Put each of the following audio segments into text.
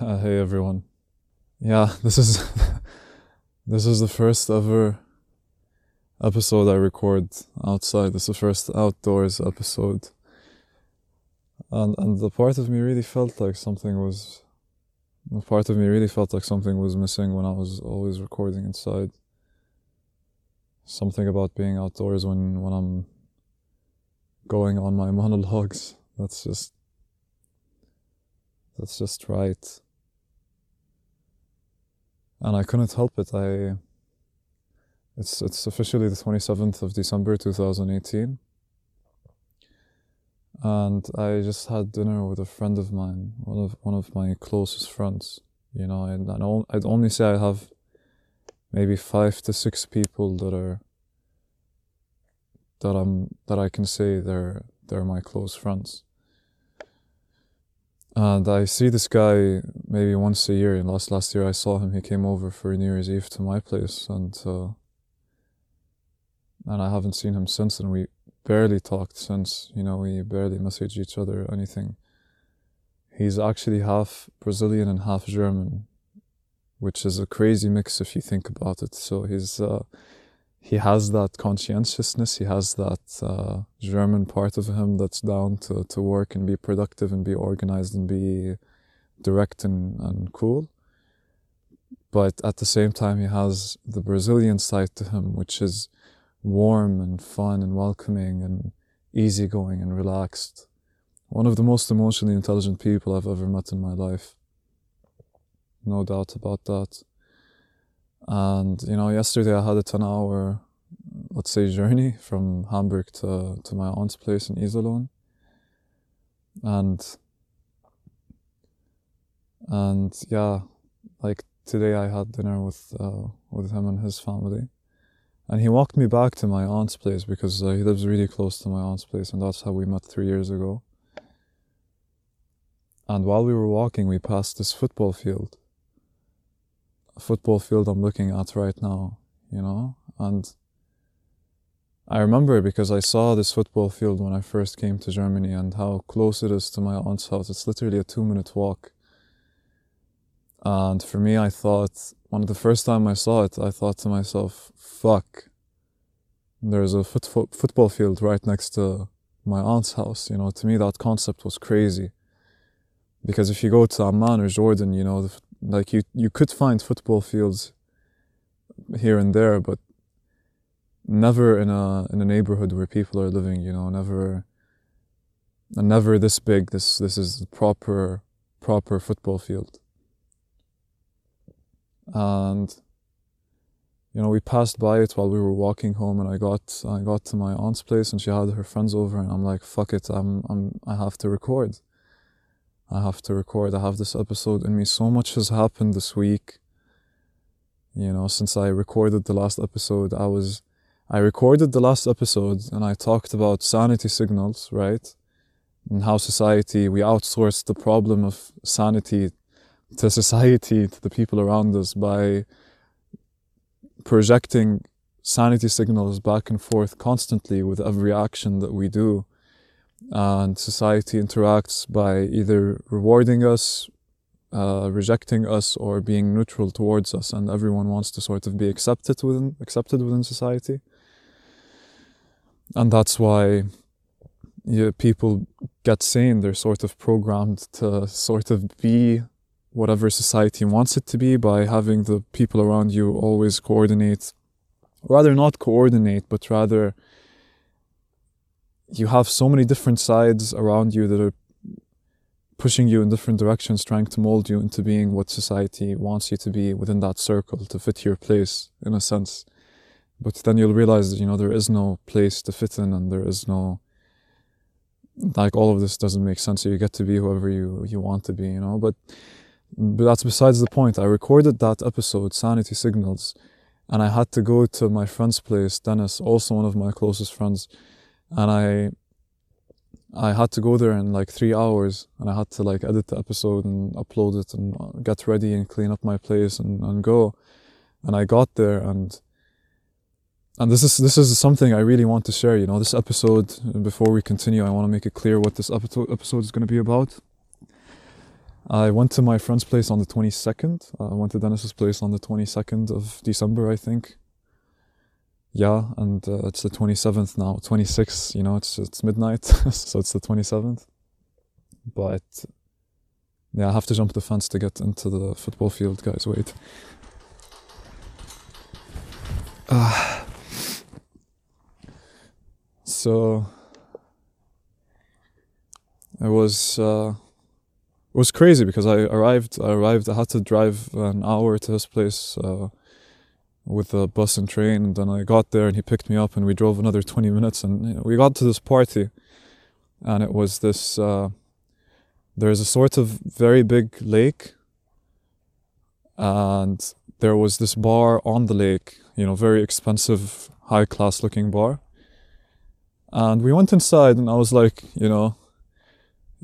Uh, hey everyone. Yeah, this is this is the first ever episode I record outside. This is the first outdoors episode. And and the part of me really felt like something was the part of me really felt like something was missing when I was always recording inside. Something about being outdoors when when I'm going on my monologues. That's just that's just right. And I couldn't help it. I it's it's officially the 27th of December 2018. And I just had dinner with a friend of mine, one of one of my closest friends. You know, and I'd only say I have maybe five to six people that are that I'm that I can say they're they're my close friends. And I see this guy maybe once a year. And last last year I saw him. He came over for New Year's Eve to my place, and uh, and I haven't seen him since. And we barely talked since. You know, we barely messaged each other or anything. He's actually half Brazilian and half German, which is a crazy mix if you think about it. So he's uh, he has that conscientiousness, he has that uh, German part of him that's down to, to work and be productive and be organized and be direct and, and cool. But at the same time, he has the Brazilian side to him, which is warm and fun and welcoming and easygoing and relaxed. One of the most emotionally intelligent people I've ever met in my life. No doubt about that. And you know, yesterday I had a ten hour, let's say, journey from Hamburg to to my aunt's place in Iserlohn. And and yeah, like today I had dinner with uh, with him and his family, and he walked me back to my aunt's place because uh, he lives really close to my aunt's place, and that's how we met three years ago. And while we were walking, we passed this football field football field I'm looking at right now, you know? And I remember because I saw this football field when I first came to Germany and how close it is to my aunt's house. It's literally a two minute walk. And for me, I thought, one of the first time I saw it, I thought to myself, fuck, there's a foot- football field right next to my aunt's house. You know, to me, that concept was crazy. Because if you go to Amman or Jordan, you know, the, like you, you could find football fields here and there, but never in a in a neighborhood where people are living. You know, never never this big. This this is proper proper football field. And you know, we passed by it while we were walking home, and I got I got to my aunt's place, and she had her friends over, and I'm like, "Fuck it, I'm I'm I have to record." I have to record. I have this episode in me. So much has happened this week. You know, since I recorded the last episode, I was, I recorded the last episode and I talked about sanity signals, right? And how society, we outsourced the problem of sanity to society, to the people around us by projecting sanity signals back and forth constantly with every action that we do and society interacts by either rewarding us, uh, rejecting us, or being neutral towards us, and everyone wants to sort of be accepted within accepted within society, and that's why yeah, people get sane. They're sort of programmed to sort of be whatever society wants it to be by having the people around you always coordinate, rather not coordinate, but rather you have so many different sides around you that are pushing you in different directions, trying to mold you into being what society wants you to be within that circle to fit your place in a sense. But then you'll realize that, you know, there is no place to fit in and there is no, like all of this doesn't make sense. So you get to be whoever you, you want to be, you know, but, but that's besides the point. I recorded that episode, Sanity Signals, and I had to go to my friend's place, Dennis, also one of my closest friends, and I I had to go there in like three hours and I had to like edit the episode and upload it and uh, get ready and clean up my place and, and go. And I got there and and this is this is something I really want to share. You know, this episode. Before we continue, I want to make it clear what this episode episode is going to be about. I went to my friend's place on the 22nd. Uh, I went to Dennis's place on the 22nd of December, I think. Yeah, and uh, it's the 27th now. 26th, you know, it's it's midnight, so it's the 27th. But yeah, I have to jump the fence to get into the football field, guys. Wait. Uh, so it was uh, it was crazy because I arrived. I arrived. I had to drive an hour to his place uh, with a bus and train, and then I got there and he picked me up, and we drove another twenty minutes, and you know, we got to this party, and it was this. Uh, there's a sort of very big lake, and there was this bar on the lake. You know, very expensive, high class looking bar. And we went inside, and I was like, you know,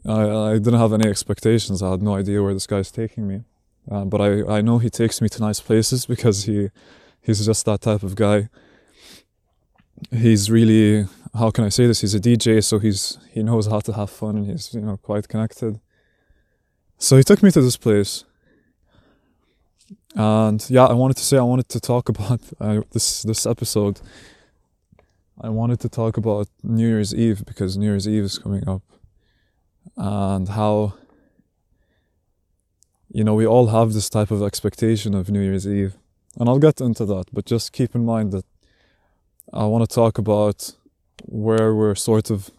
I, I didn't have any expectations. I had no idea where this guy's taking me. Uh, but I, I know he takes me to nice places because he he's just that type of guy. He's really how can I say this? He's a DJ, so he's he knows how to have fun and he's you know quite connected. So he took me to this place, and yeah, I wanted to say I wanted to talk about uh, this this episode. I wanted to talk about New Year's Eve because New Year's Eve is coming up and how you know we all have this type of expectation of New Year's Eve, and I'll get into that. But just keep in mind that I want to talk about where we're sort of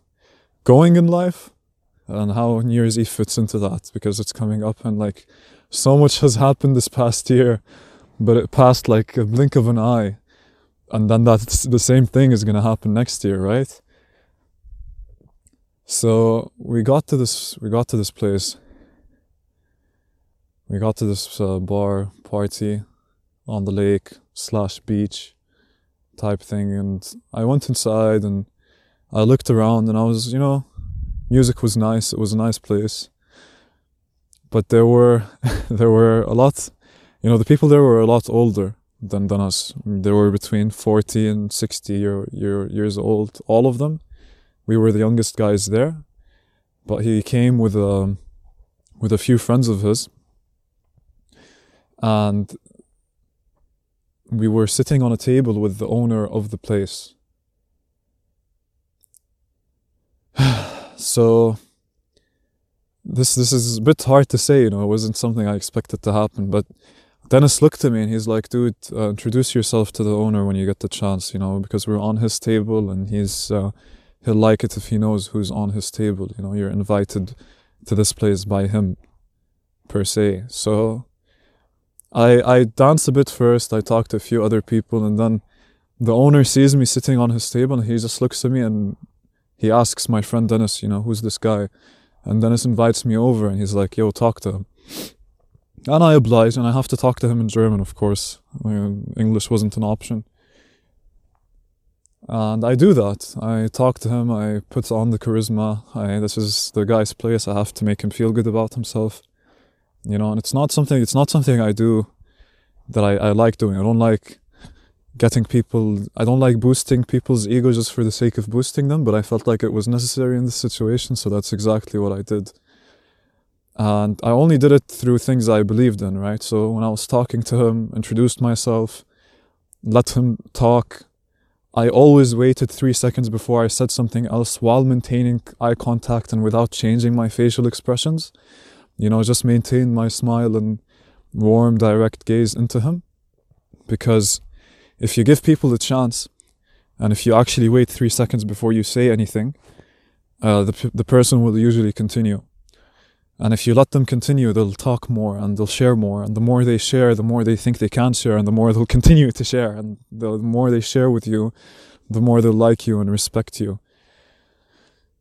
going in life and how New Year's Eve fits into that because it's coming up and like so much has happened this past year, but it passed like a blink of an eye, and then that's the same thing is gonna happen next year, right? So we got to this. We got to this place. We got to this uh, bar party on the lake slash beach type thing, and I went inside and I looked around, and I was, you know, music was nice. It was a nice place, but there were there were a lot. You know, the people there were a lot older than than us. They were between forty and sixty year, year years old, all of them we were the youngest guys there, but he came with a um, with a few friends of his, and we were sitting on a table with the owner of the place. so this this is a bit hard to say, you know, it wasn't something I expected to happen, but Dennis looked at me and he's like, dude, uh, introduce yourself to the owner when you get the chance, you know, because we're on his table and he's uh, he'll like it if he knows who's on his table. You know, you're invited to this place by him, per se. So I I dance a bit first. I talk to a few other people, and then the owner sees me sitting on his table, and he just looks at me and he asks my friend Dennis, you know, who's this guy? And Dennis invites me over, and he's like, "Yo, talk to him." And I oblige, and I have to talk to him in German, of course. English wasn't an option. And I do that. I talk to him. I put on the charisma. I, this is the guy's place. I have to make him feel good about himself. You know, and it's not something. It's not something I do that I, I like doing. I don't like getting people. I don't like boosting people's ego just for the sake of boosting them. But I felt like it was necessary in this situation, so that's exactly what I did. And I only did it through things I believed in. Right. So when I was talking to him, introduced myself, let him talk I always waited three seconds before I said something else while maintaining eye contact and without changing my facial expressions. You know, just maintain my smile and warm, direct gaze into him. Because if you give people a chance, and if you actually wait three seconds before you say anything, uh, the, the person will usually continue. And if you let them continue, they'll talk more and they'll share more. And the more they share, the more they think they can share, and the more they'll continue to share. And the more they share with you, the more they'll like you and respect you.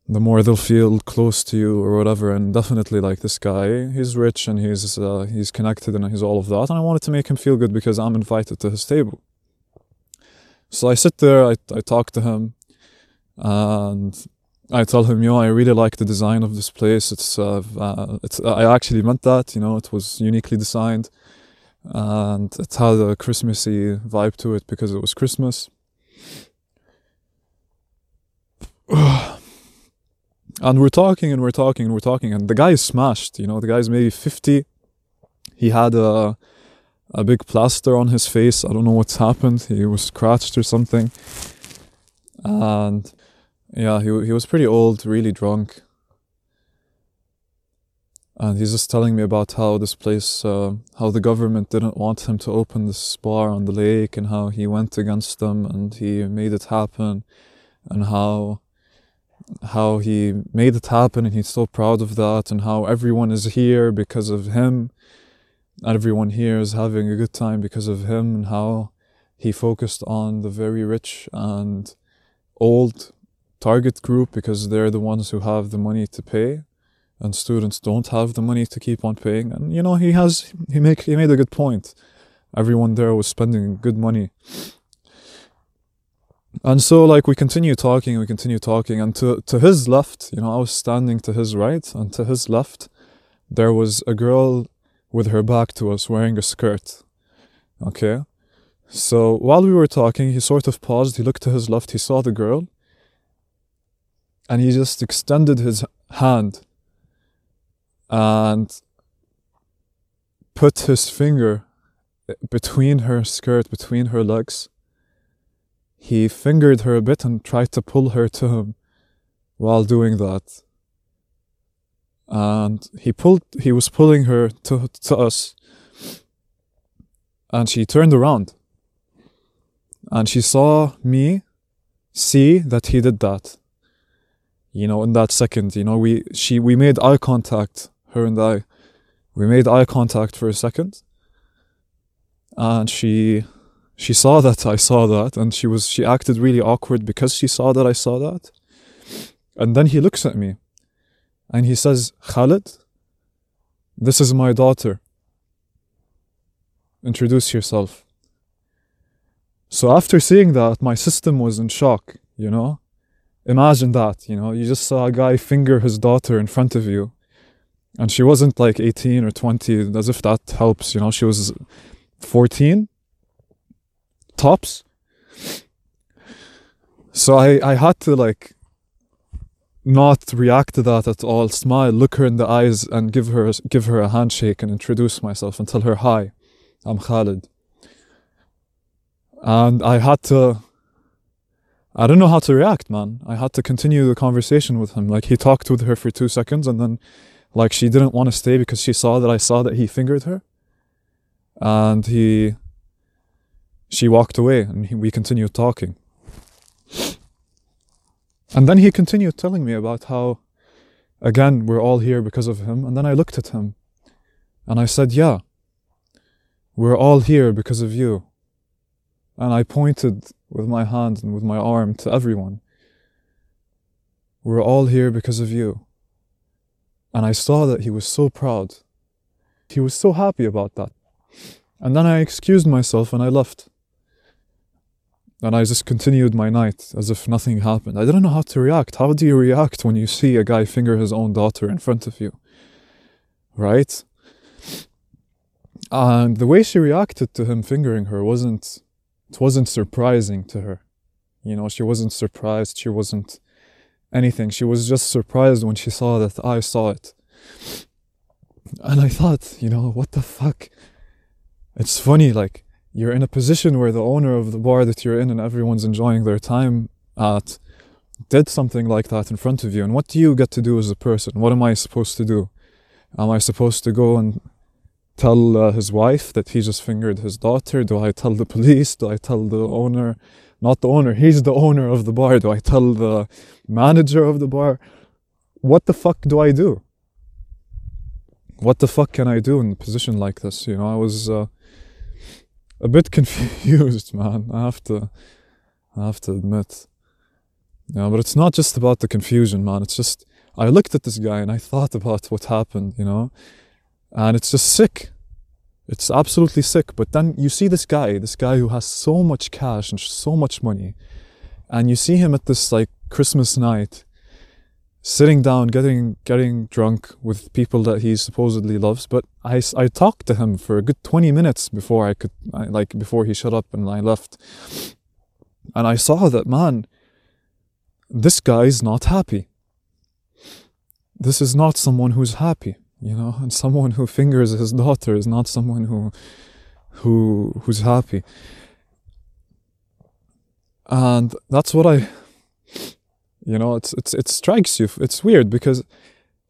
The more they'll feel close to you or whatever. And definitely, like this guy, he's rich and he's uh, he's connected and he's all of that. And I wanted to make him feel good because I'm invited to his table. So I sit there, I, I talk to him, and I tell him, you know, I really like the design of this place. It's, uh, uh, it's, I actually meant that, you know, it was uniquely designed and it had a Christmassy vibe to it because it was Christmas. And we're talking and we're talking and we're talking, and the guy is smashed. You know, the guy's maybe 50. He had a, a big plaster on his face. I don't know what's happened. He was scratched or something. And yeah, he, he was pretty old, really drunk. And he's just telling me about how this place, uh, how the government didn't want him to open this bar on the lake, and how he went against them and he made it happen, and how how he made it happen, and he's so proud of that, and how everyone is here because of him, everyone here is having a good time because of him, and how he focused on the very rich and old target group because they're the ones who have the money to pay and students don't have the money to keep on paying. And you know he has he make he made a good point. Everyone there was spending good money and so like we continue talking we continue talking and to to his left you know i was standing to his right and to his left there was a girl with her back to us wearing a skirt okay so while we were talking he sort of paused he looked to his left he saw the girl and he just extended his hand and put his finger between her skirt, between her legs. He fingered her a bit and tried to pull her to him while doing that. And he pulled he was pulling her to to us. And she turned around. And she saw me see that he did that. You know, in that second, you know, we she we made eye contact her and I, we made eye contact for a second. And she she saw that I saw that and she was she acted really awkward because she saw that I saw that. And then he looks at me and he says, Khalid, this is my daughter. Introduce yourself. So after seeing that, my system was in shock, you know? Imagine that, you know, you just saw a guy finger his daughter in front of you and she wasn't like 18 or 20 as if that helps you know she was 14 tops. So i i had to like not react to that at all smile look her in the eyes and give her give her a handshake and introduce myself and tell her hi i'm khalid. And i had to i don't know how to react man. I had to continue the conversation with him. Like he talked with her for two seconds and then like she didn't want to stay because she saw that I saw that he fingered her. And he she walked away and we continued talking. And then he continued telling me about how again we're all here because of him and then I looked at him and I said, "Yeah. We're all here because of you." And I pointed with my hand and with my arm to everyone. We're all here because of you. And I saw that he was so proud. He was so happy about that. And then I excused myself and I left. And I just continued my night as if nothing happened. I didn't know how to react. How do you react when you see a guy finger his own daughter in front of you? Right? And the way she reacted to him fingering her wasn't it wasn't surprising to her. You know, she wasn't surprised, she wasn't anything. She was just surprised when she saw that I saw it. And I thought, you know, what the fuck? It's funny, like, you're in a position where the owner of the bar that you're in and everyone's enjoying their time at did something like that in front of you. And what do you get to do as a person? What am I supposed to do? Am I supposed to go and tell uh, his wife that he just fingered his daughter? Do I tell the police? Do I tell the owner? not the owner. He's the owner of the bar. Do I tell the manager of the bar? What the fuck do I do? What the fuck can I do in a position like this? You know, I was uh, a bit confused, man. I have to, I have to admit. Yeah, but it's not just about the confusion, man. It's just I looked at this guy and I thought about what happened, you know, and it's just sick. It's absolutely sick. But then you see this guy, this guy who has so much cash and so much money, and you see him at this like Christmas night, sitting down, getting getting drunk with people that he supposedly loves. But I, I talked to him for a good twenty minutes before I could I, like before he shut up and I left, and I saw that man. This guy's not happy. this is not someone who's happy, you know, and someone who fingers his daughter is not someone who who who's happy. And that's what I you know, it's it's it strikes you. It's weird because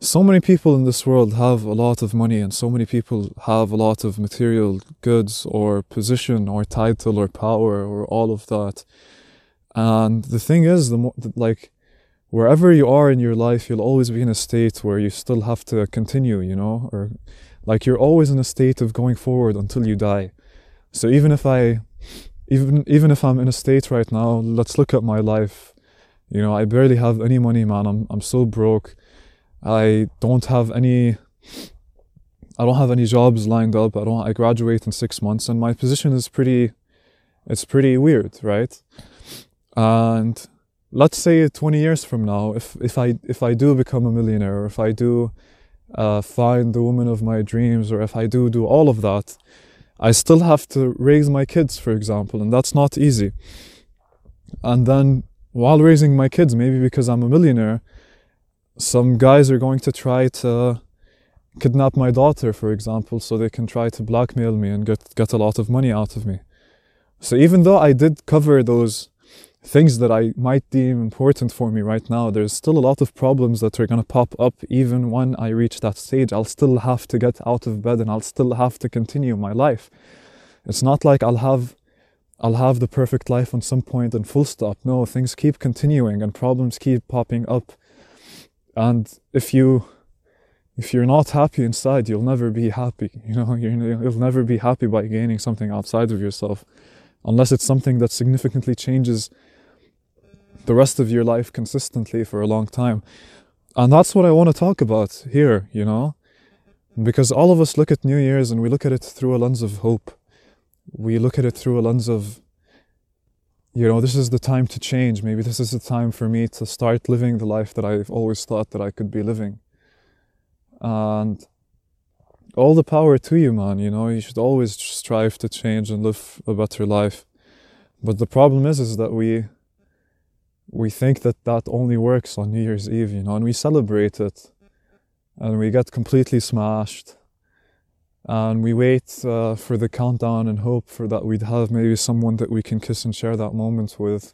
so many people in this world have a lot of money and so many people have a lot of material goods or position or title or power or all of that. And the thing is, the more, like, wherever you are in your life, you'll always be in a state where you still have to continue, you know, or like you're always in a state of going forward until you die. So even if I, even even if I'm in a state right now, let's look at my life. You know, I barely have any money, man. I'm I'm so broke. I don't have any. I don't have any jobs lined up. I don't. I graduate in six months, and my position is pretty. It's pretty weird, right? And let's say 20 years from now, if if I if I do become a millionaire, or if I do uh, find the woman of my dreams, or if I do do all of that, I still have to raise my kids, for example, and that's not easy. And then while raising my kids, maybe because I'm a millionaire, some guys are going to try to kidnap my daughter, for example, so they can try to blackmail me and get, get a lot of money out of me. So even though I did cover those things that I might deem important for me right now, there's still a lot of problems that are going to pop up even when I reach that stage. I'll still have to get out of bed and I'll still have to continue my life. It's not like I'll have I'll have the perfect life on some point and full stop. No, things keep continuing and problems keep popping up. And if you if you're not happy inside you'll never be happy. You know you'll never be happy by gaining something outside of yourself unless it's something that significantly changes the rest of your life consistently for a long time. And that's what i want to talk about here you know? Because all of us look at new year's and we look at it through a lens of hope we look at it through a lens of you know, this is the time to change. Maybe this is the time for me to start living the life that I've always thought that I could be living. And all the power to you, man. You know, you should always strive to change and live a better life. But the problem is, is that we we think that that only works on New Year's Eve, you know, and we celebrate it, and we get completely smashed and we wait uh, for the countdown and hope for that we'd have maybe someone that we can kiss and share that moment with.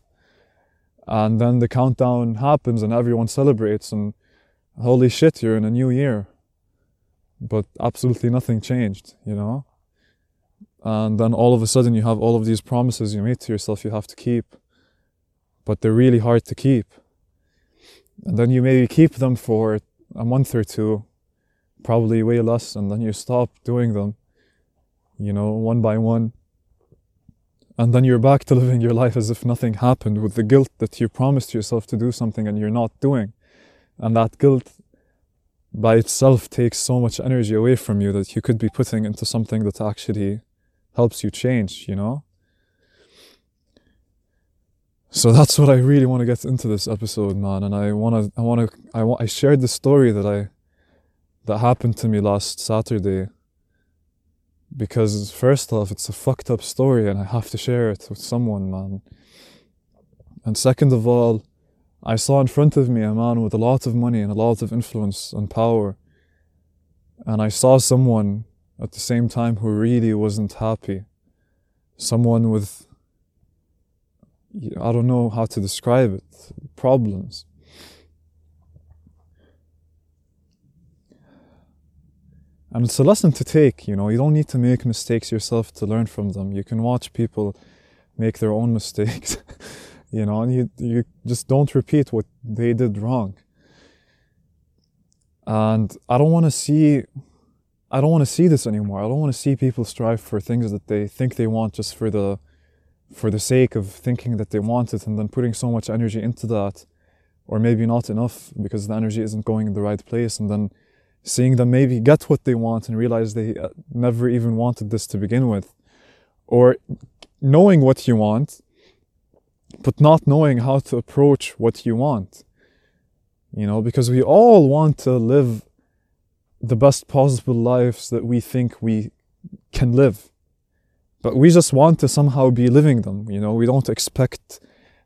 And then the countdown happens and everyone celebrates and holy shit you're in a new year. But absolutely nothing changed you know? And then all of a sudden you have all of these promises you made to yourself you have to keep but they're really hard to keep. And then you maybe keep them for a month or two probably way less, and then you stop doing them, you know, one by one. And then you're back to living your life as if nothing happened with the guilt that you promised yourself to do something and you're not doing. And that guilt by itself takes so much energy away from you that you could be putting into something that actually helps you change, you know? So that's what I really want to get into this episode, man. And I want to, I want to, I want, I shared the story that I that happened to me last Saturday because first off it's a fucked up story and I have to share it with someone man. And second of all I saw in front of me a man with a lot of money and a lot of influence and power. And I saw someone at the same time who really wasn't happy. Someone with I don't know how to describe it problems And it's a lesson to take, you know, you don't need to make mistakes yourself to learn from them. You can watch people make their own mistakes, you know, and you, you just don't repeat what they did wrong. And I don't want to see, I don't want to see this anymore. I don't want to see people strive for things that they think they want just for the, for the sake of thinking that they want it and then putting so much energy into that, or maybe not enough because the energy isn't going in the right place and then seeing them maybe get what they want and realize they uh, never even wanted this to begin with, or knowing what you want, but not knowing how to approach what you want. You know, because we all want to live the best possible lives that we think we can live. But we just want to somehow be living them. You know, we don't expect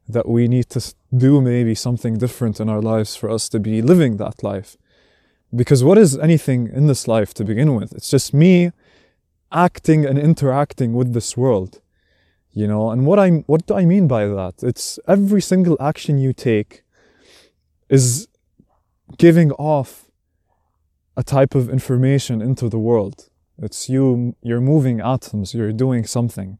that we need to do maybe something different in our lives for us to be living that life because what is anything in this life to begin with? It's just me acting and interacting with this world. You know, and what I what do I mean by that? It's every single action you take is giving off a type of information into the world. It's you you're moving atoms, you're doing something.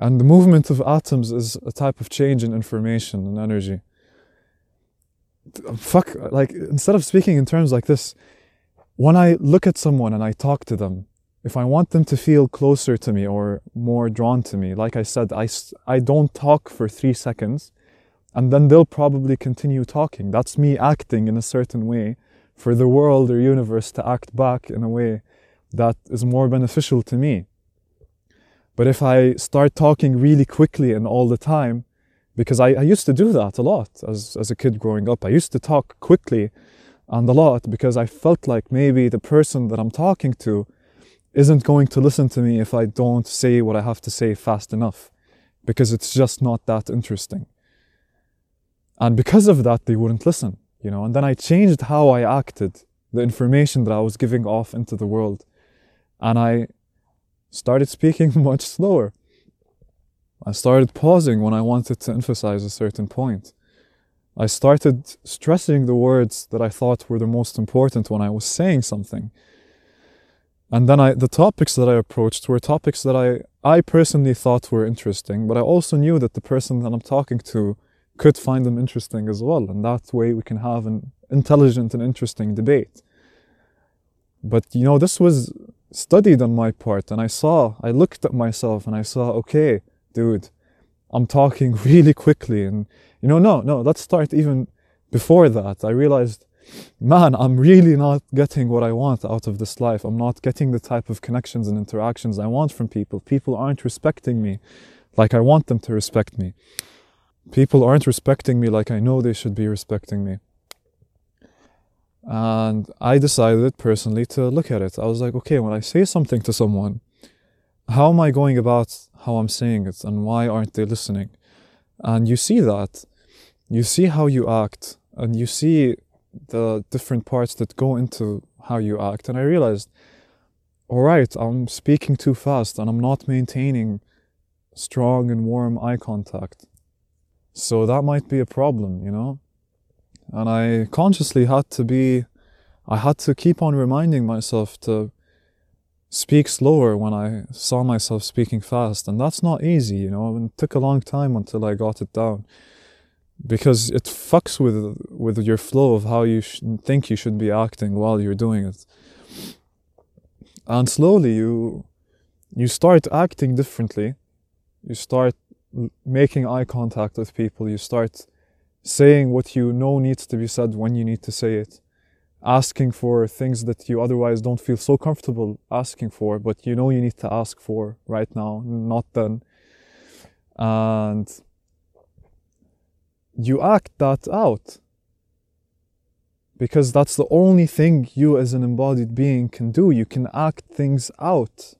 And the movement of atoms is a type of change in information and energy. Fuck, like, instead of speaking in terms like this, when I look at someone and I talk to them, if I want them to feel closer to me or more drawn to me, like I said, I, I don't talk for three seconds and then they'll probably continue talking. That's me acting in a certain way for the world or universe to act back in a way that is more beneficial to me. But if I start talking really quickly and all the time, because I, I used to do that a lot as, as a kid growing up, I used to talk quickly and a lot because I felt like maybe the person that I'm talking to isn't going to listen to me if I don't say what I have to say fast enough, because it's just not that interesting. And because of that, they wouldn't listen, you know. And then I changed how I acted, the information that I was giving off into the world. And I started speaking much slower. I started pausing when I wanted to emphasize a certain point. I started stressing the words that I thought were the most important when I was saying something. And then I, the topics that I approached were topics that I, I personally thought were interesting, but I also knew that the person that I'm talking to could find them interesting as well. And that way we can have an intelligent and interesting debate. But you know, this was studied on my part and I saw, I looked at myself and I saw, okay, dude, I'm talking really quickly. And, you know, no, no, let's start even before that. I realized, man, I'm really not getting what I want out of this life. I'm not getting the type of connections and interactions I want from people. People aren't respecting me like I want them to respect me. People aren't respecting me like I know they should be respecting me. And I decided personally to look at it. I was like, okay, when I say something to someone, how am I going about how I'm saying it and why aren't they listening? And you see that. You see how you act and you see the different parts that go into how you act. And I realized, all right, I'm speaking too fast and I'm not maintaining strong and warm eye contact. So that might be a problem, you know? And I consciously had to be, I had to keep on reminding myself to speak slower when I saw myself speaking fast. And that's not easy, you know, it took a long time until I got it down. Because it fucks with with your flow of how you sh- think you should be acting while you're doing it. And slowly you you start acting differently. You start making eye contact with people. You start saying what you know needs to be said when you need to say it, asking for things that you otherwise don't feel so comfortable asking for, but you know you need to ask for right now, not then. And you act that out because that's the only thing you as an embodied being can do. You can act things out.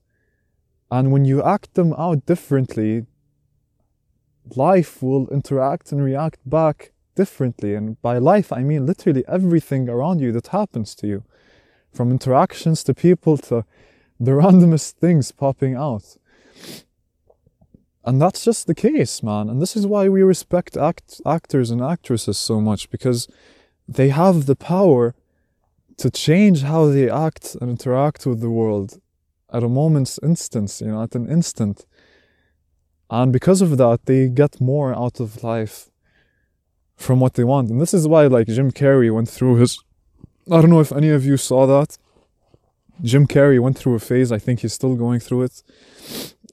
And when you act them out differently, life will interact and react back differently. And by life, I mean literally everything around you that happens to you, from interactions to people to the randomest things popping out. And that's just the case, man. And this is why we respect act- actors and actresses so much because they have the power to change how they act and interact with the world at a moment's instance, you know, at an instant. And because of that, they get more out of life from what they want. And this is why, like, Jim Carrey went through his. I don't know if any of you saw that. Jim Carrey went through a phase. I think he's still going through it,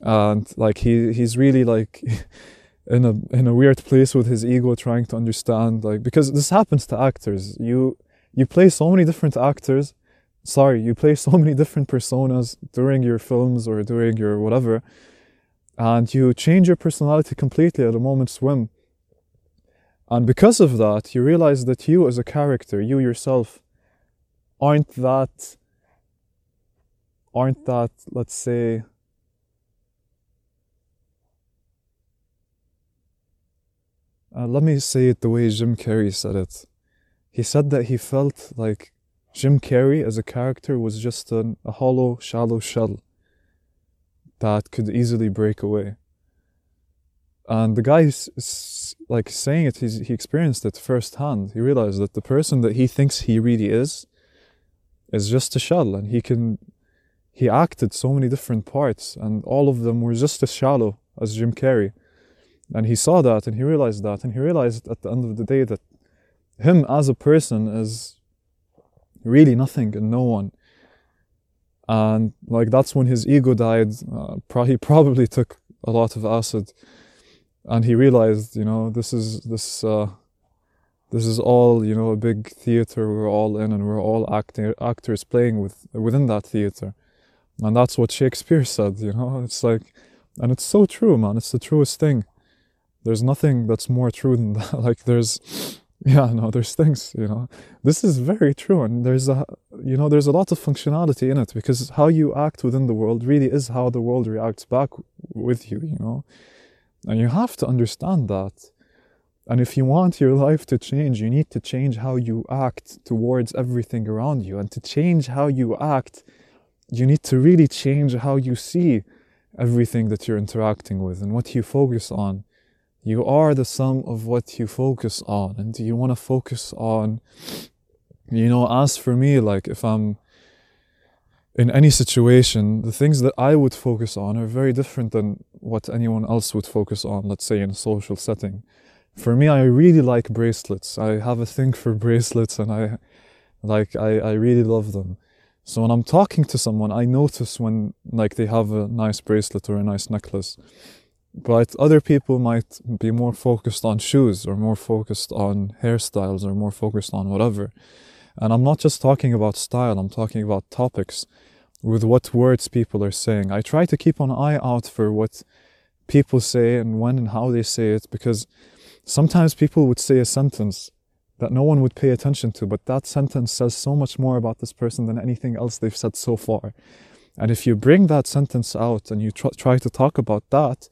and like he he's really like in a in a weird place with his ego, trying to understand like because this happens to actors. You you play so many different actors. Sorry, you play so many different personas during your films or during your whatever and you change your personality completely at a moment's whim. And because of that, you realize that you as a character, you yourself, aren't that, aren't that, let's say, uh, let me say it the way Jim Carrey said it. He said that he felt like Jim Carrey as a character was just an, a hollow, shallow shell that could easily break away. And the guy is like saying it, he's, he experienced it firsthand. He realized that the person that he thinks he really is is just a shell, and he can. He acted so many different parts, and all of them were just as shallow as Jim Carrey. And he saw that, and he realized that, and he realized at the end of the day that him as a person is really nothing and no one. And like that's when his ego died. Uh, pro- he probably took a lot of acid and he realized, you know, this is this uh, this is all you know a big theater we're all in, and we're all acting actors playing with within that theater, and that's what Shakespeare said. You know, it's like, and it's so true, man. It's the truest thing. There's nothing that's more true than that. like there's, yeah, no, there's things. You know, this is very true, and there's a, you know, there's a lot of functionality in it because how you act within the world really is how the world reacts back with you. You know and you have to understand that. And if you want your life to change, you need to change how you act towards everything around you. And to change how you act, you need to really change how you see everything that you're interacting with and what you focus on. You are the sum of what you focus on. And do you want to focus on, you know, as for me, like if I'm in any situation, the things that I would focus on are very different than what anyone else would focus on, let's say in a social setting. For me, I really like bracelets. I have a thing for bracelets and I like I, I really love them. So when I'm talking to someone, I notice when like they have a nice bracelet or a nice necklace. But other people might be more focused on shoes or more focused on hairstyles or more focused on whatever. And I'm not just talking about style, I'm talking about topics with what words people are saying. I try to keep an eye out for what people say and when and how they say it because sometimes people would say a sentence that no one would pay attention to, but that sentence says so much more about this person than anything else they've said so far. And if you bring that sentence out and you tr- try to talk about that,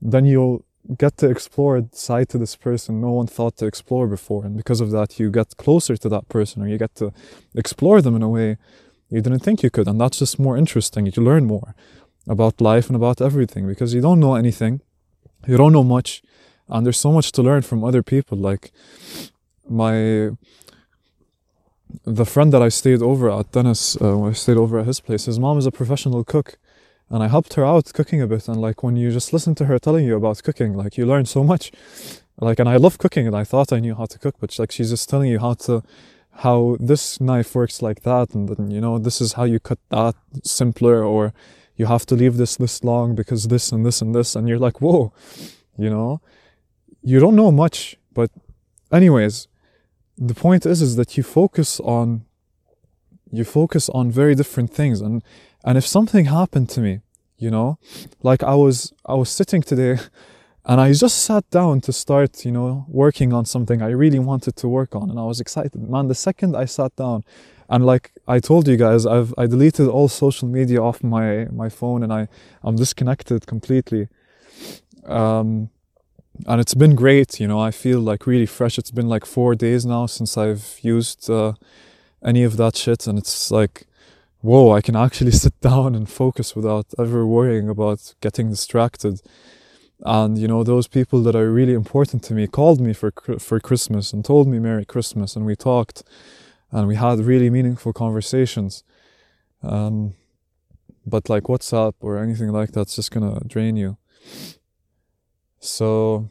then you'll get to explore a side to this person no one thought to explore before. And because of that, you get closer to that person or you get to explore them in a way you didn't think you could. And that's just more interesting. You learn more about life and about everything because you don't know anything, you don't know much, and there's so much to learn from other people. Like my the friend that I stayed over at Dennis, uh, I stayed over at his place, his mom is a professional cook and I helped her out cooking a bit. And like when you just listen to her telling you about cooking, like you learn so much. Like, and I love cooking, and I thought I knew how to cook, but like she's just telling you how to, how this knife works like that, and then you know this is how you cut that simpler, or you have to leave this this long because this and this and this, and you're like, whoa, you know, you don't know much, but anyways, the point is is that you focus on you focus on very different things. And and if something happened to me, you know, like I was I was sitting today and I just sat down to start, you know, working on something I really wanted to work on and I was excited. Man, the second I sat down and like I told you guys, I've I deleted all social media off my my phone and I I'm disconnected completely. Um and it's been great, you know, I feel like really fresh. It's been like 4 days now since I've used uh, any of that shit and it's like whoa, I can actually sit down and focus without ever worrying about getting distracted. And you know, those people that are really important to me called me for for Christmas and told me Merry Christmas, and we talked, and we had really meaningful conversations. Um, but like WhatsApp or anything like that's just gonna drain you. So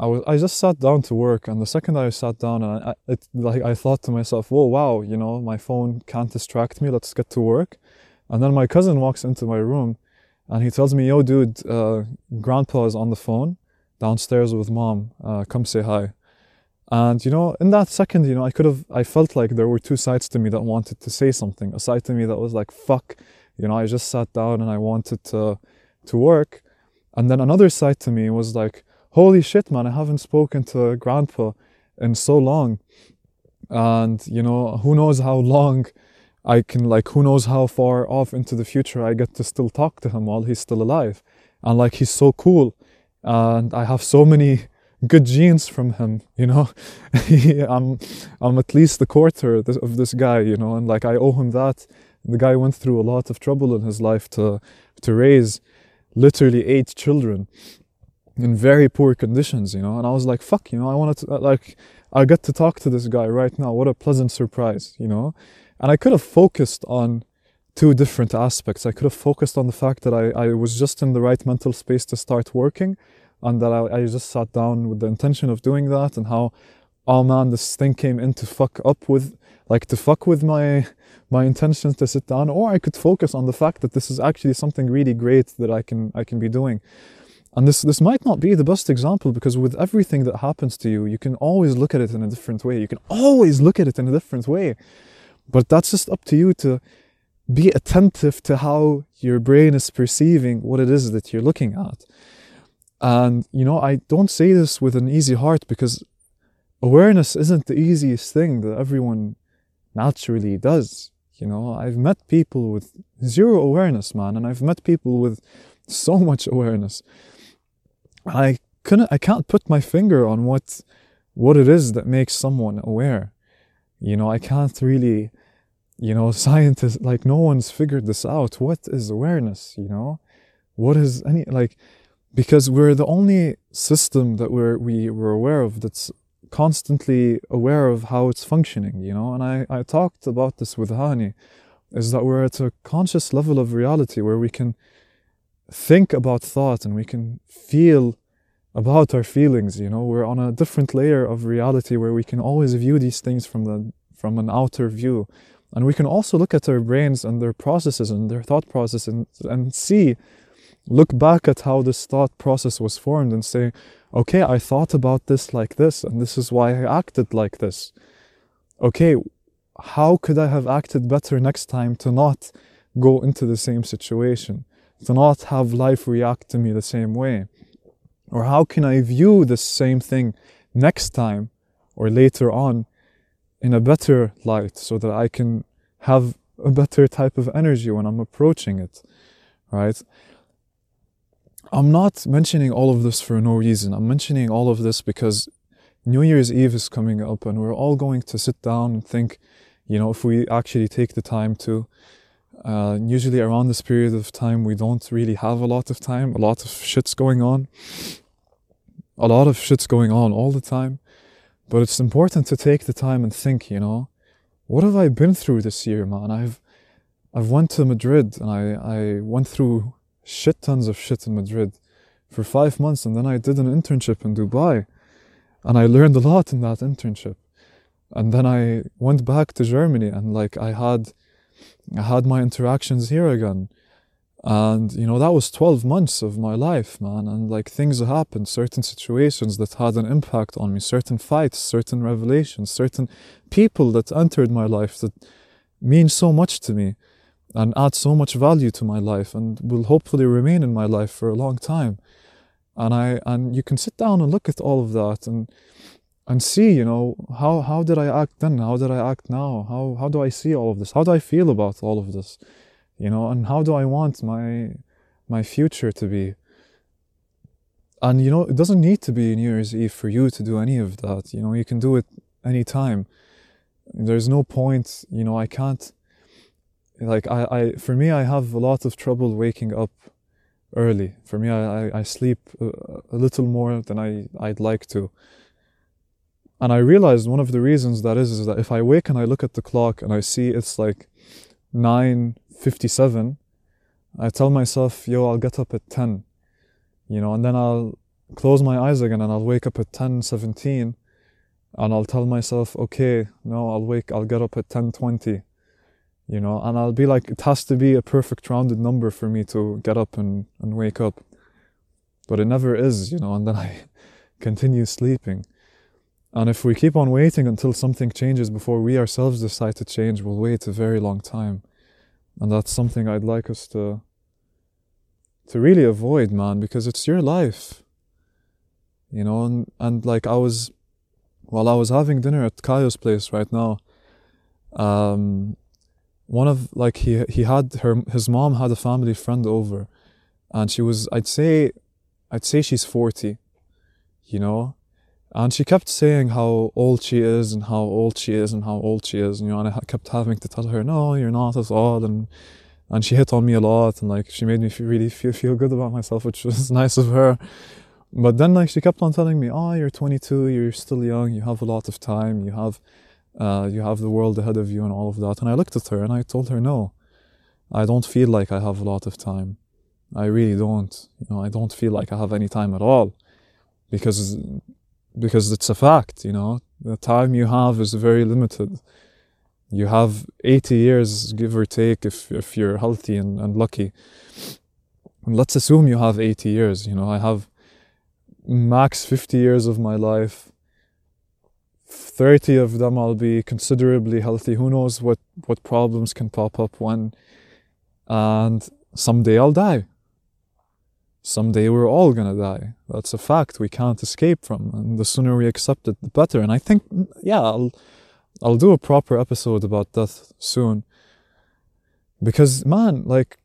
I was I just sat down to work, and the second I sat down, and I, it like I thought to myself, "Whoa, wow! You know, my phone can't distract me. Let's get to work." And then my cousin walks into my room, and he tells me, "Yo, dude, uh, Grandpa is on the phone downstairs with Mom. Uh, come say hi." And you know, in that second, you know, I could have, I felt like there were two sides to me that wanted to say something. A side to me that was like, "Fuck," you know, I just sat down and I wanted to to work, and then another side to me was like holy shit, man, I haven't spoken to grandpa in so long. And, you know, who knows how long I can, like, who knows how far off into the future I get to still talk to him while he's still alive. And, like, he's so cool. And I have so many good genes from him, you know. I'm I'm at least a quarter of this guy, you know, and like I owe him that. The guy went through a lot of trouble in his life to to raise literally eight children in very poor conditions, you know. And I was like, fuck, you know, I wanted to uh, like I get to talk to this guy right now. What a pleasant surprise, you know. And I could have focused on two different aspects. I could have focused on the fact that I, I was just in the right mental space to start working and that I, I just sat down with the intention of doing that and how oh man this thing came in to fuck up with like to fuck with my my intentions to sit down or I could focus on the fact that this is actually something really great that I can I can be doing and this this might not be the best example because with everything that happens to you you can always look at it in a different way you can always look at it in a different way but that's just up to you to be attentive to how your brain is perceiving what it is that you're looking at and, you know, I don't say this with an easy heart because awareness isn't the easiest thing that everyone naturally does. You know, I've met people with zero awareness, man, and I've met people with so much awareness. I couldn't, I can't put my finger on what, what it is that makes someone aware. You know, I can't really, you know, scientists, like, no one's figured this out. What is awareness, you know? What is any, like, because we're the only system that we're we were aware of that's constantly aware of how it's functioning you know and i i talked about this with hani is that we're at a conscious level of reality where we can think about thought and we can feel about our feelings you know? We're on a different layer of reality where we can always view these things from the from an outer view. And we can also look at our brains and their processes and their thought process and, and see look back at how this thought process was formed and say, okay, I thought about this like this, and this is why I acted like this. Okay, how could I have acted better next time to not go into the same situation, to not have life react to me the same way? Or how can I view the same thing next time or later on in a better light so that I can have a better type of energy when I'm approaching it, right? I'm not mentioning all of this for no reason. I'm mentioning all of this because New Year's Eve is coming up and we're all going to sit down and think, you know, if we actually take the time to. Uh, usually around this period of time, we don't really have a lot of time. A lot of shit's going on. A lot of shit's going on all the time. But it's important to take the time and think, you know, what have I been through this year, man? I've I've went to Madrid and I, I went through shit tons of shit in Madrid for five months, and then I did an internship in Dubai, and I learned a lot in that internship. And then I went back to Germany, and like I had, I had my interactions here again, and you know that was 12 months of my life, man. And like things happened, certain situations that had an impact on me, certain fights, certain revelations, certain people that entered my life that mean so much to me and add so much value to my life and will hopefully remain in my life for a long time. And I and you can sit down and look at all of that and and see, you know, how how did I act then? How did I act now? How how do I see all of this? How do I feel about all of this? You know, and how do I want my my future to be? And you know, it doesn't need to be New Year's Eve for you to do any of that. You know, you can do it anytime. There's no point, you know, I can't like I, I for me i have a lot of trouble waking up early for me i, I, sleep a, a, little more than I, i'd like to and i realized one of the reasons that is is that if i wake and i look at the clock and i see it's like 9.57 i tell myself yo i'll get up at 10 you know and then i'll close my eyes again and i'll wake up at 10.17 and i'll tell myself okay no i'll wake i'll get up at 10.20 you know and i'll be like it has to be a perfect rounded number for me to get up and, and wake up. But it never is you know and then i continue sleeping and if we keep on waiting until something changes before we ourselves decide to change we'll wait a very long time. And that's something i'd like us to to really avoid man because it's your life. You know and, and like i was while i was having dinner at kayo's place right now um, one of like he he had her his mom had a family friend over. And she was I'd say I'd say she's 40 you know And she kept saying how old she is and how old she is and how old she is. And, you know, and I kept having to tell her, no, you're not as old. And, and she hit on me a lot. And like, she made me feel, really feel, feel good about myself, which was nice of her. But then like, she kept on telling me, oh, you're 22, you're still young, you have a lot of time, you have, uh, you have the world ahead of you and all of that. And I looked at her and I told her, no, I don't feel like I have a lot of time. I really don't. You know, I don't feel like I have any time at all because because it's a fact, you know. The time you have is very limited. You have 80 years, give or take, if, if you're healthy and, and lucky. And let's assume you have 80 years, you know. I have max 50 years of my life. 30 of them I'll be considerably healthy. Who knows what, what problems can pop up when. And someday I'll die someday we're all gonna die. That's a fact we can't escape from, and the sooner we accept it, the better. And I think, mm, yeah, I'll I'll do a proper episode about death soon. Because man, like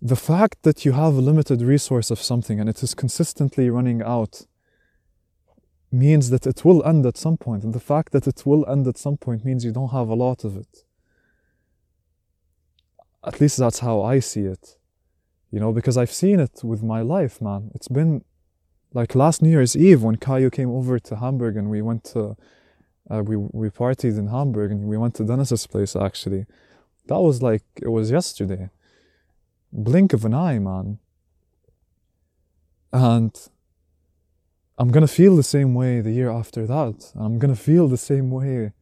the fact that you have a limited resource of something and it is consistently running out means that it will end at some point, and the fact that it will end at some point means you don't have a lot of it. At least that's how I see it you know, because I've seen it with my life, man. It's been like last New Year's Eve when Caio came over to Hamburg and we went to, uh, we, we partied in Hamburg and we went to Dennis's place actually. That was like, it was yesterday. Blink of an eye, man. And I'm gonna feel the same way the year after that. I'm gonna feel the same way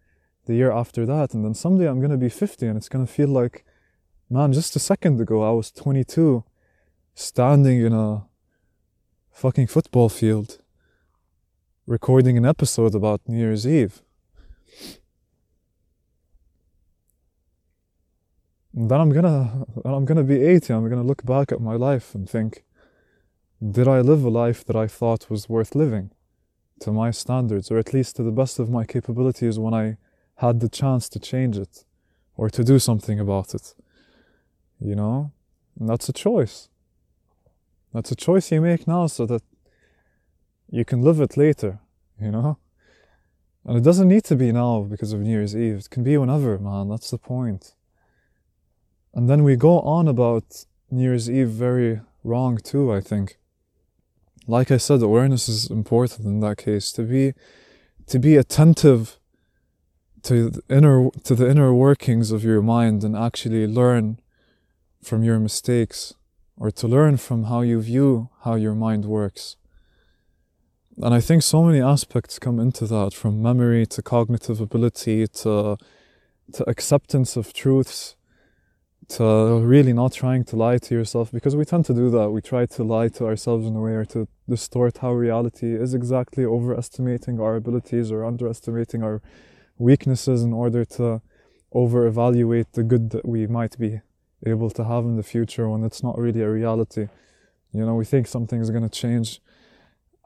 the year after that. And then someday I'm gonna be 50 and it's gonna feel like, man, just a second ago I was 22 standing in a fucking football field recording an episode about New Year's Eve. And then I'm gonna I'm gonna be 80, I'm gonna look back at my life and think, did I live a life that I thought was worth living to my standards, or at least to the best of my capabilities when I had the chance to change it or to do something about it? You know? And that's a choice. That's a choice you make now so that you can live it later, you know? And it doesn't need to be now because of New Year's Eve. It can be whenever, man. That's the point. And then we go on about New Year's Eve very wrong too, I think. Like I said, awareness is important in that case. To be to be attentive to the inner to the inner workings of your mind and actually learn from your mistakes or to learn from how you view how your mind works. And I think so many aspects come into that from memory to cognitive ability to, to acceptance of truths to really not trying to lie to yourself because we tend to do that. We try to lie to ourselves in a way or to distort how reality is exactly overestimating our abilities or underestimating our weaknesses in order to over evaluate the good that we might be able to have in the future when it's not really a reality. You know, we think something is going to change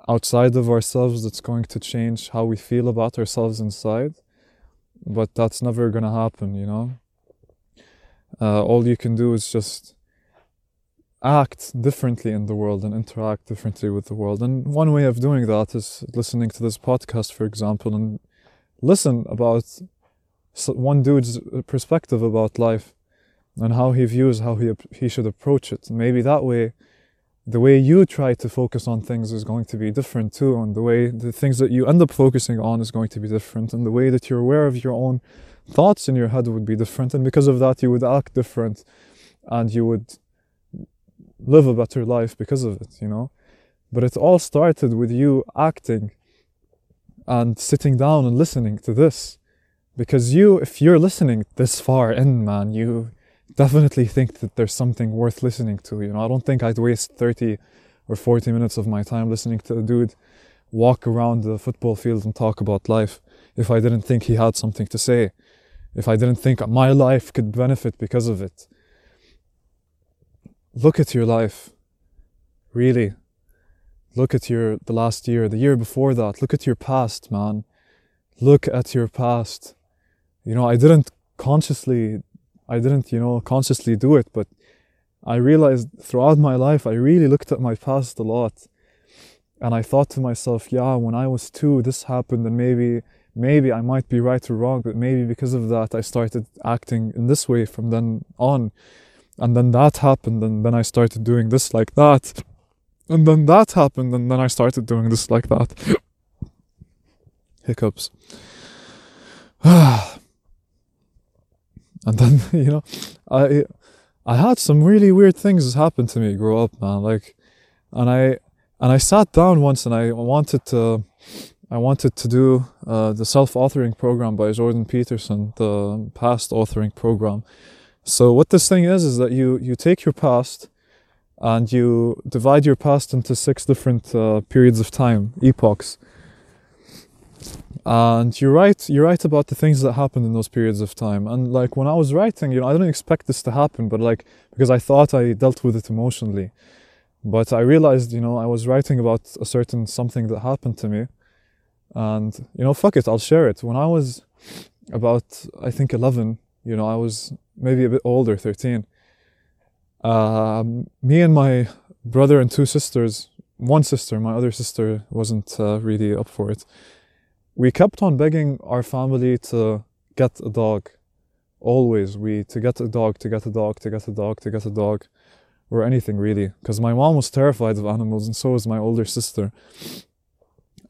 outside of ourselves, that's going to change how we feel about ourselves inside, but that's never going to happen, you know. Uh, all you can do is just act differently in the world and interact differently with the world. And one way of doing that is listening to this podcast, for example, and listen about one dude's perspective about life and how he views how he, he should approach it. Maybe that way, the way you try to focus on things is going to be different too, and the way the things that you end up focusing on is going to be different, and the way that you're aware of your own thoughts in your head would be different, and because of that, you would act different, and you would live a better life because of it, you know. But it all started with you acting and sitting down and listening to this. Because you, if you're listening this far in, man, you definitely think that there's something worth listening to. You know, I don't think I'd waste 30 or 40 minutes of my time listening to a dude walk around the football field and talk about life if I didn't think he had something to say, if I didn't think my life could benefit because of it. Look at your life. Really. Look at your the last year, the year before that. Look at your past, man. Look at your past. You know, I didn't consciously I didn't, you know, consciously do it, but I realized throughout my life, I really looked at my past a lot. and I thought to myself, yeah, when I was two, this happened, and maybe maybe I might be right or wrong, but maybe because of that, I started acting in this way from then on. And then that happened, and then I started doing this like that. And then that happened, and then I started doing this like that. Hiccups. and then, you know, I I had some really weird things happen to me grow up, man. Like and I and I sat down once and I wanted to I wanted to do uh, the self-authoring program by Jordan Peterson, the past authoring program. So what this thing is is that you you take your past and you divide your past into six different uh, periods of time, epochs. And you write you write about the things that happened in those periods of time. And like when I was writing, you know, I didn't expect this to happen, but like because I thought I dealt with it emotionally. But I realized, you know, I was writing about a certain something that happened to me and you know fuck it i'll share it when i was about i think 11 you know i was maybe a bit older 13 um, me and my brother and two sisters one sister my other sister wasn't uh, really up for it we kept on begging our family to get a dog always we to get a dog to get a dog to get a dog to get a dog or anything really because my mom was terrified of animals and so was my older sister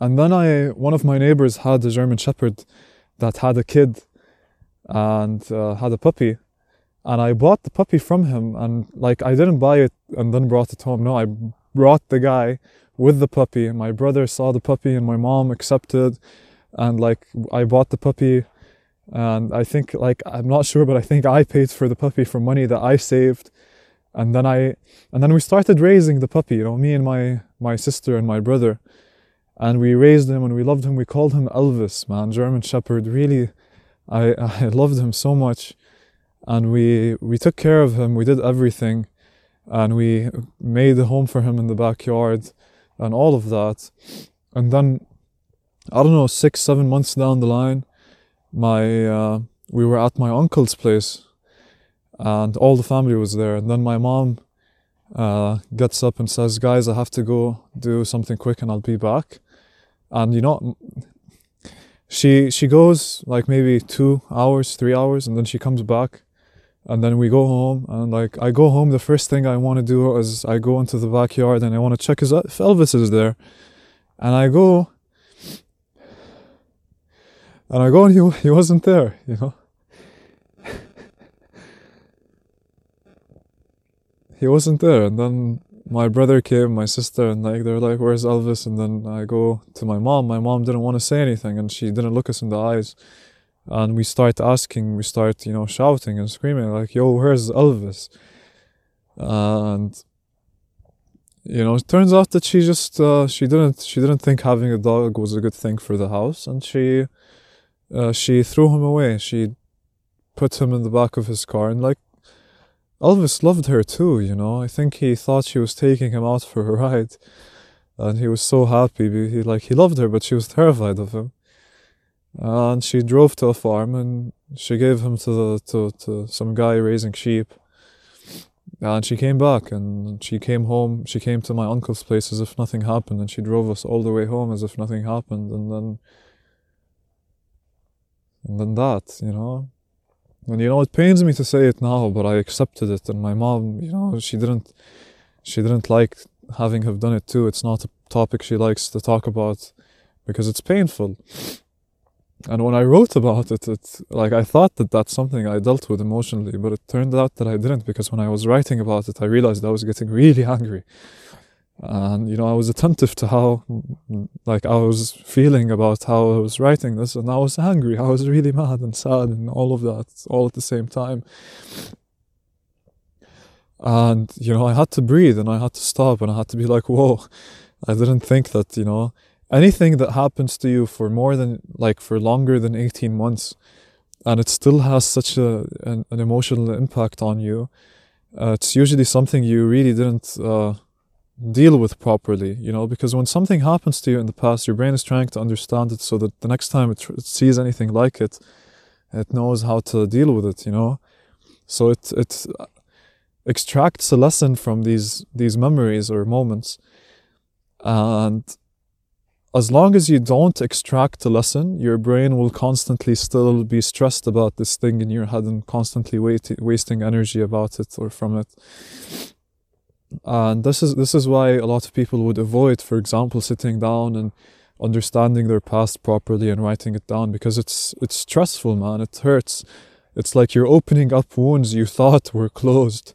and then I, one of my neighbors had a German Shepherd that had a kid and uh, had a puppy. And I bought the puppy from him, and like I didn't buy it and then brought it home. No, I brought the guy with the puppy. My brother saw the puppy, and my mom accepted. And like I bought the puppy, and I think like I'm not sure, but I think I paid for the puppy from money that I saved. And then I, and then we started raising the puppy. You know, me and my my sister and my brother and we raised him and we loved him. We called him Elvis, man, German Shepherd. Really, I I loved him so much, and we we took care of him. We did everything, and we made a home for him in the backyard, and all of that. And then, I don't know, six seven months down the line, my uh, we were at my uncle's place, and all the family was there. And then my mom uh, gets up and says, "Guys, I have to go do something quick, and I'll be back." and you know she she goes like maybe two hours three hours and then she comes back and then we go home and like i go home the first thing i want to do is i go into the backyard and i want to check if elvis is there and i go and i go and he, he wasn't there you know he wasn't there and then my brother came, my sister, and like they're like, "Where's Elvis?" And then I go to my mom. My mom didn't want to say anything, and she didn't look us in the eyes. And we start asking, we start, you know, shouting and screaming like, "Yo, where's Elvis?" And you know, it turns out that she just uh, she didn't she didn't think having a dog was a good thing for the house, and she uh, she threw him away. She put him in the back of his car and like Elvis loved her too, you know. I think he thought she was taking him out for a ride. And he was so happy. He like he loved her, but she was terrified of him. And she drove to a farm and she gave him to the to, to some guy raising sheep. And she came back and she came home. She came to my uncle's place as if nothing happened, and she drove us all the way home as if nothing happened. And then, and then that, you know. And you know, it pains me to say it now, but I accepted it. And my mom, you know, she didn't, she didn't like having have done it too. It's not a topic she likes to talk about because it's painful. And when I wrote about it, it like I thought that that's something I dealt with emotionally, but it turned out that I didn't because when I was writing about it, I realized I was getting really angry and you know i was attentive to how like i was feeling about how i was writing this and i was angry. I was really mad and sad and all of that all at the same time. And you know i had to breathe and i had to stop and i had to be like whoa i didn't think that you know anything that happens to you for more than like for longer than 18 months and it still has such a an, an emotional impact on you uh, it's usually something you really didn't uh, deal with properly, you know, because when something happens to you in the past, your brain is trying to understand it so that the next time it, tr- it sees anything like it, it knows how to deal with it, you know. So it it extracts a lesson from these these memories or moments, And as long as you don't extract the lesson, your brain will constantly still be stressed about this thing in your head and constantly wait, wasting energy about it or from it. And this is this is why a lot of people would avoid, for example, sitting down and understanding their past properly and writing it down because it's it's stressful, man. It hurts. It's like you're opening up wounds you thought were closed.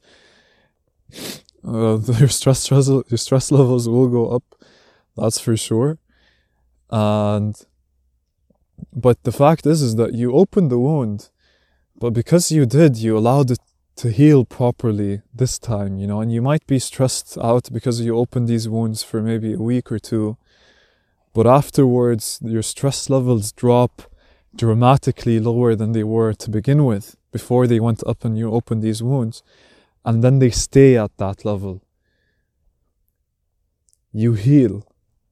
Uh, your stress your stress levels will go up, that's for sure. And but the fact is, is that you opened the wound, but because you did, you allowed it to heal properly this time, you know. And you might be stressed out because you opened these wounds for maybe a week or two, but afterwards your stress levels drop dramatically lower than they were to begin with before they went up and you opened these wounds. And then they stay at that level. You heal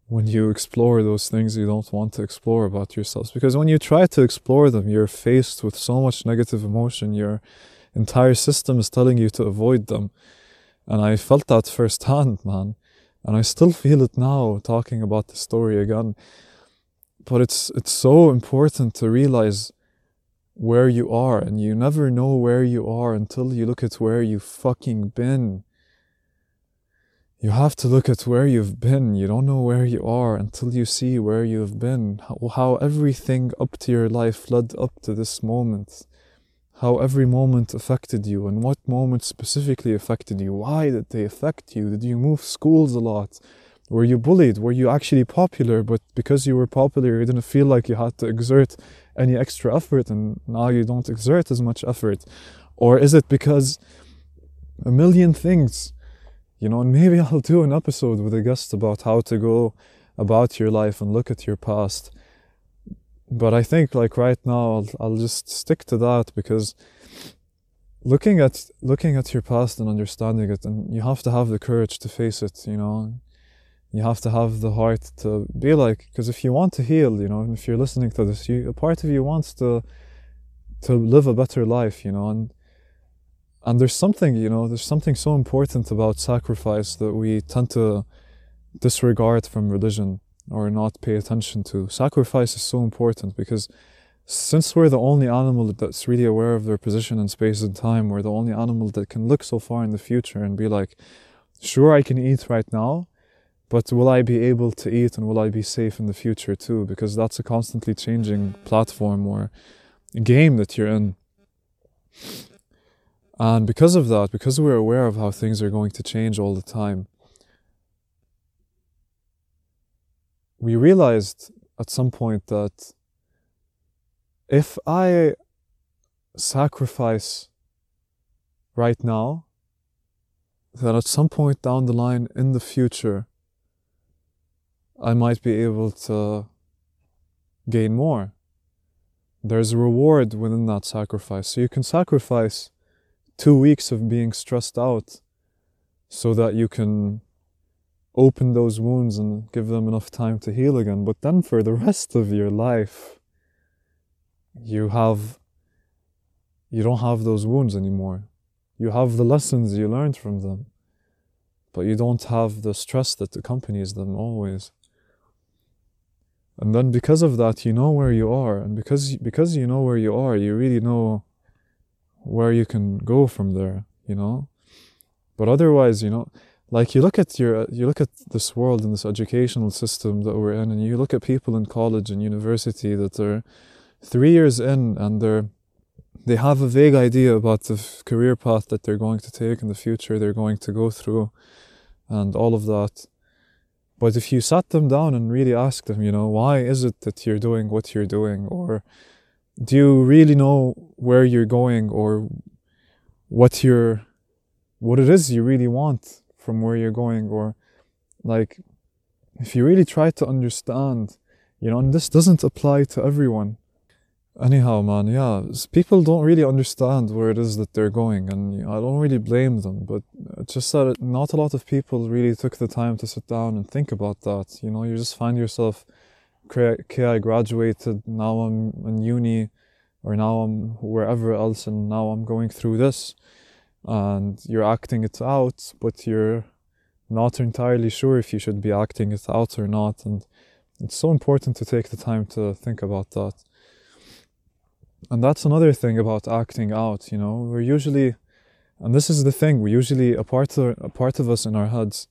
when you explore those things you don't want to explore about yourselves. Because when you try to explore them, you're faced with so much negative emotion. Your entire system is telling you to avoid them. And I felt that firsthand, man. And I still feel it now talking about the story again. But it's it's so important to realize where you are and you never know where you are until you look at where you've fucking been. You have to look at where you've been. You don't know where you are until you see where you've been. How, how everything up to your life led up to this moment how every moment affected you and what moments specifically affected you why did they affect you did you move schools a lot were you bullied? Were you actually popular, but because you were popular, you didn't feel like you had to exert any extra effort and now you don't exert as much effort? Or is it because a million things, you know, and maybe I'll do an episode with a guest about how to go about your life and look at your past. But I think like right now I'll, I'll just stick to that because looking at looking at your past and understanding it and you have to have the courage to face it, you know? You have to have the heart to be like because if you want to heal you know if you're listening to this you a part of you wants to to live a better life you know? And and there's something you know there's something so important about sacrifice that we tend to disregard from religion or not pay attention to sacrifice is so important because since we're the only animal that's really aware of their position in space and time we're the only animal that can look so far in the future and be like sure i can eat right now but will I be able to eat and will I be safe in the future too? Because that's a constantly changing platform or game that you're in. And because of that, because we're aware of how things are going to change all the time, we realized at some point that if I sacrifice right now, then at some point down the line in the future, I might be able to gain more. There's a reward within that sacrifice. So you can sacrifice two weeks of being stressed out so that you can open those wounds and give them enough time to heal again. But then for the rest of your life, you have, you don't have those wounds anymore. You have the lessons you learned from them, but you don't have the stress that accompanies them always and then because of that you know where you are and because because you know where you are you really know where you can go from there you know but otherwise you know like you look at your you look at this world and this educational system that we're in and you look at people in college and university that are 3 years in and they're they have a vague idea about the career path that they're going to take in the future they're going to go through and all of that but if you sat them down and really asked them, you know, why is it that you're doing what you're doing? Or do you really know where you're going or what you're, what it is you really want from where you're going? Or like, if you really try to understand, you know, and this doesn't apply to everyone, anyhow, man, yeah, people don't really understand where it is that they're going, and I don't really blame them. But just that not a lot of people really took the time to sit down and think about that. You know, you just find yourself, okay, I graduated, now I'm in uni, or now I'm wherever else, and now I'm going through this, and you're acting it out, but you're not entirely sure if you should be acting it out or not. And it's so important to take the time to think about that. And that's another thing about acting out, you know, we're usually, and this is the thing, we usually, a part of, a part of us in our heads,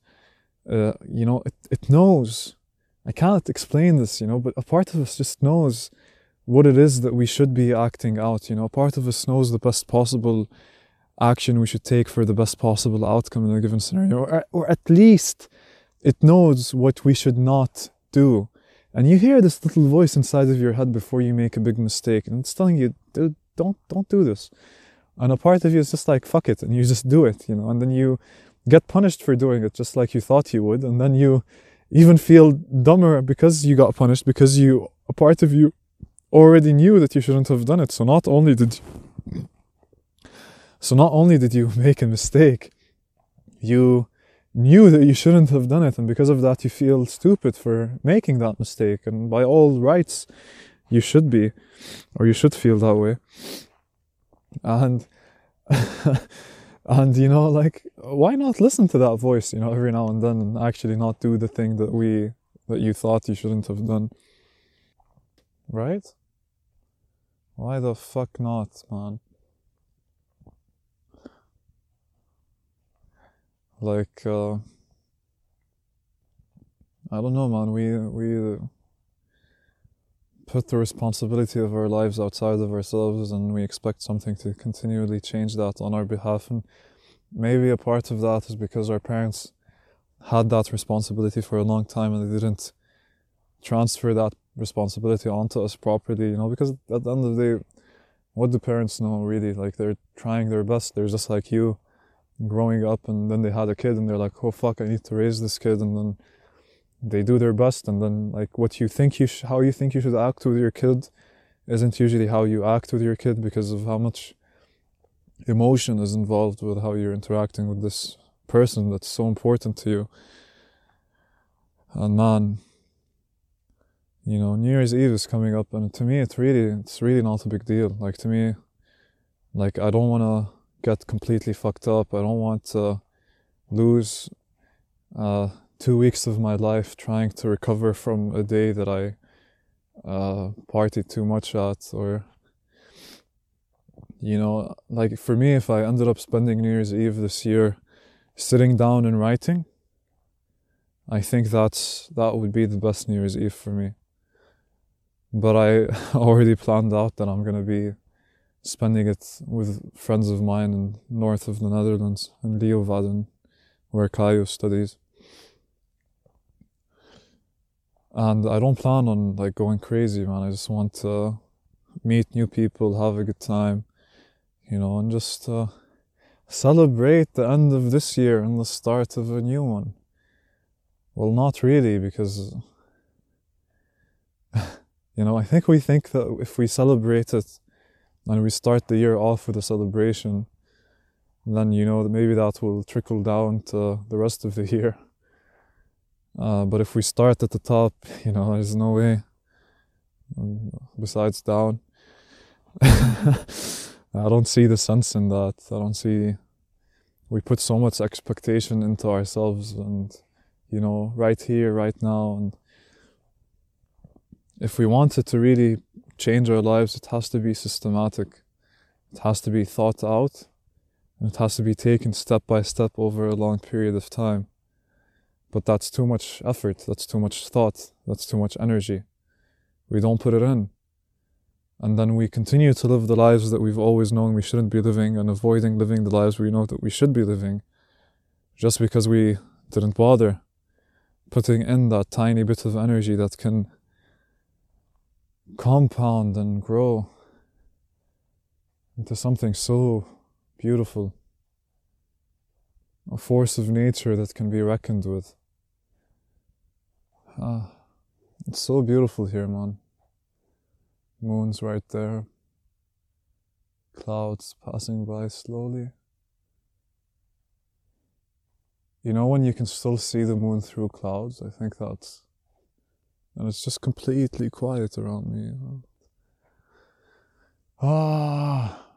uh, you know, it, it knows, I can't explain this, you know, but a part of us just knows what it is that we should be acting out, you know, a part of us knows the best possible action we should take for the best possible outcome in a given scenario, or, or at least it knows what we should not do. And you hear this little voice inside of your head before you make a big mistake, and it's telling you, dude, don't don't do this. And a part of you is just like, fuck it, and you just do it, you know, and then you get punished for doing it just like you thought you would, and then you even feel dumber because you got punished because you a part of you already knew that you shouldn't have done it. So not only did you, so not only did you make a mistake, you knew that you shouldn't have done it, and because of that, you feel stupid for making that mistake. And by all rights, you should be, or you should feel that way. And and you know, like, why not listen to that voice, you know, every now and then, and actually not do the thing that we that you thought you shouldn't have done, right? Why the fuck not, man? Like, uh, I don't know, man. We we put the responsibility of our lives outside of ourselves, and we expect something to continually change that on our behalf. And maybe a part of that is because our parents had that responsibility for a long time, and they didn't transfer that responsibility onto us properly. You know, because at the end of the day, what do parents know really? Like they're trying their best. They're just like you growing up and then they had a kid and they're like oh fuck i need to raise this kid and then they do their best and then like what you think you sh- how you think you should act with your kid isn't usually how you act with your kid because of how much emotion is involved with how you're interacting with this person that's so important to you. And man you know new year's eve is coming up and to me it's really it's really not a big deal. Like to me like i don't want to get completely fucked up. I don't want to lose uh, two weeks of my life trying to recover from a day that I uh, partied too much at, or you know, like for me, if I ended up spending New Year's Eve this year sitting down and writing, I think that's that would be the best New Year's Eve for me. But I already planned out that I'm gonna be spending it with friends of mine in north of the Netherlands in Leeuwarden, where Kayo studies. And I don't plan on like going crazy, man. I just want to meet new people, have a good time, you know, and just uh, celebrate the end of this year and the start of a new one. Well, not really, because you know, I think we think that if we celebrate it and we start the year off with a celebration, then you know that maybe that will trickle down to the rest of the year. Uh, but if we start at the top, you know, there's no way. Um, besides down, I don't see the sense in that. I don't see. We put so much expectation into ourselves, and you know, right here, right now, and if we wanted to really change our lives, it has to be systematic. It has to be thought out. And it has to be taken step by step over a long period of time. But that's too much effort. That's too much thought. That's too much energy. We don't put it in. And then we continue to live the lives that we've always known we shouldn't be living and avoiding living the lives we know that we should be living just because we didn't bother putting in that tiny bit of energy that can compound and grow into something so beautiful. A force of nature that can be reckoned with. Ah, it's so beautiful here, man. Moon's right there. Clouds passing by slowly. You know when you can still see the moon through clouds? I think that's and it's just completely quiet around me. Ah,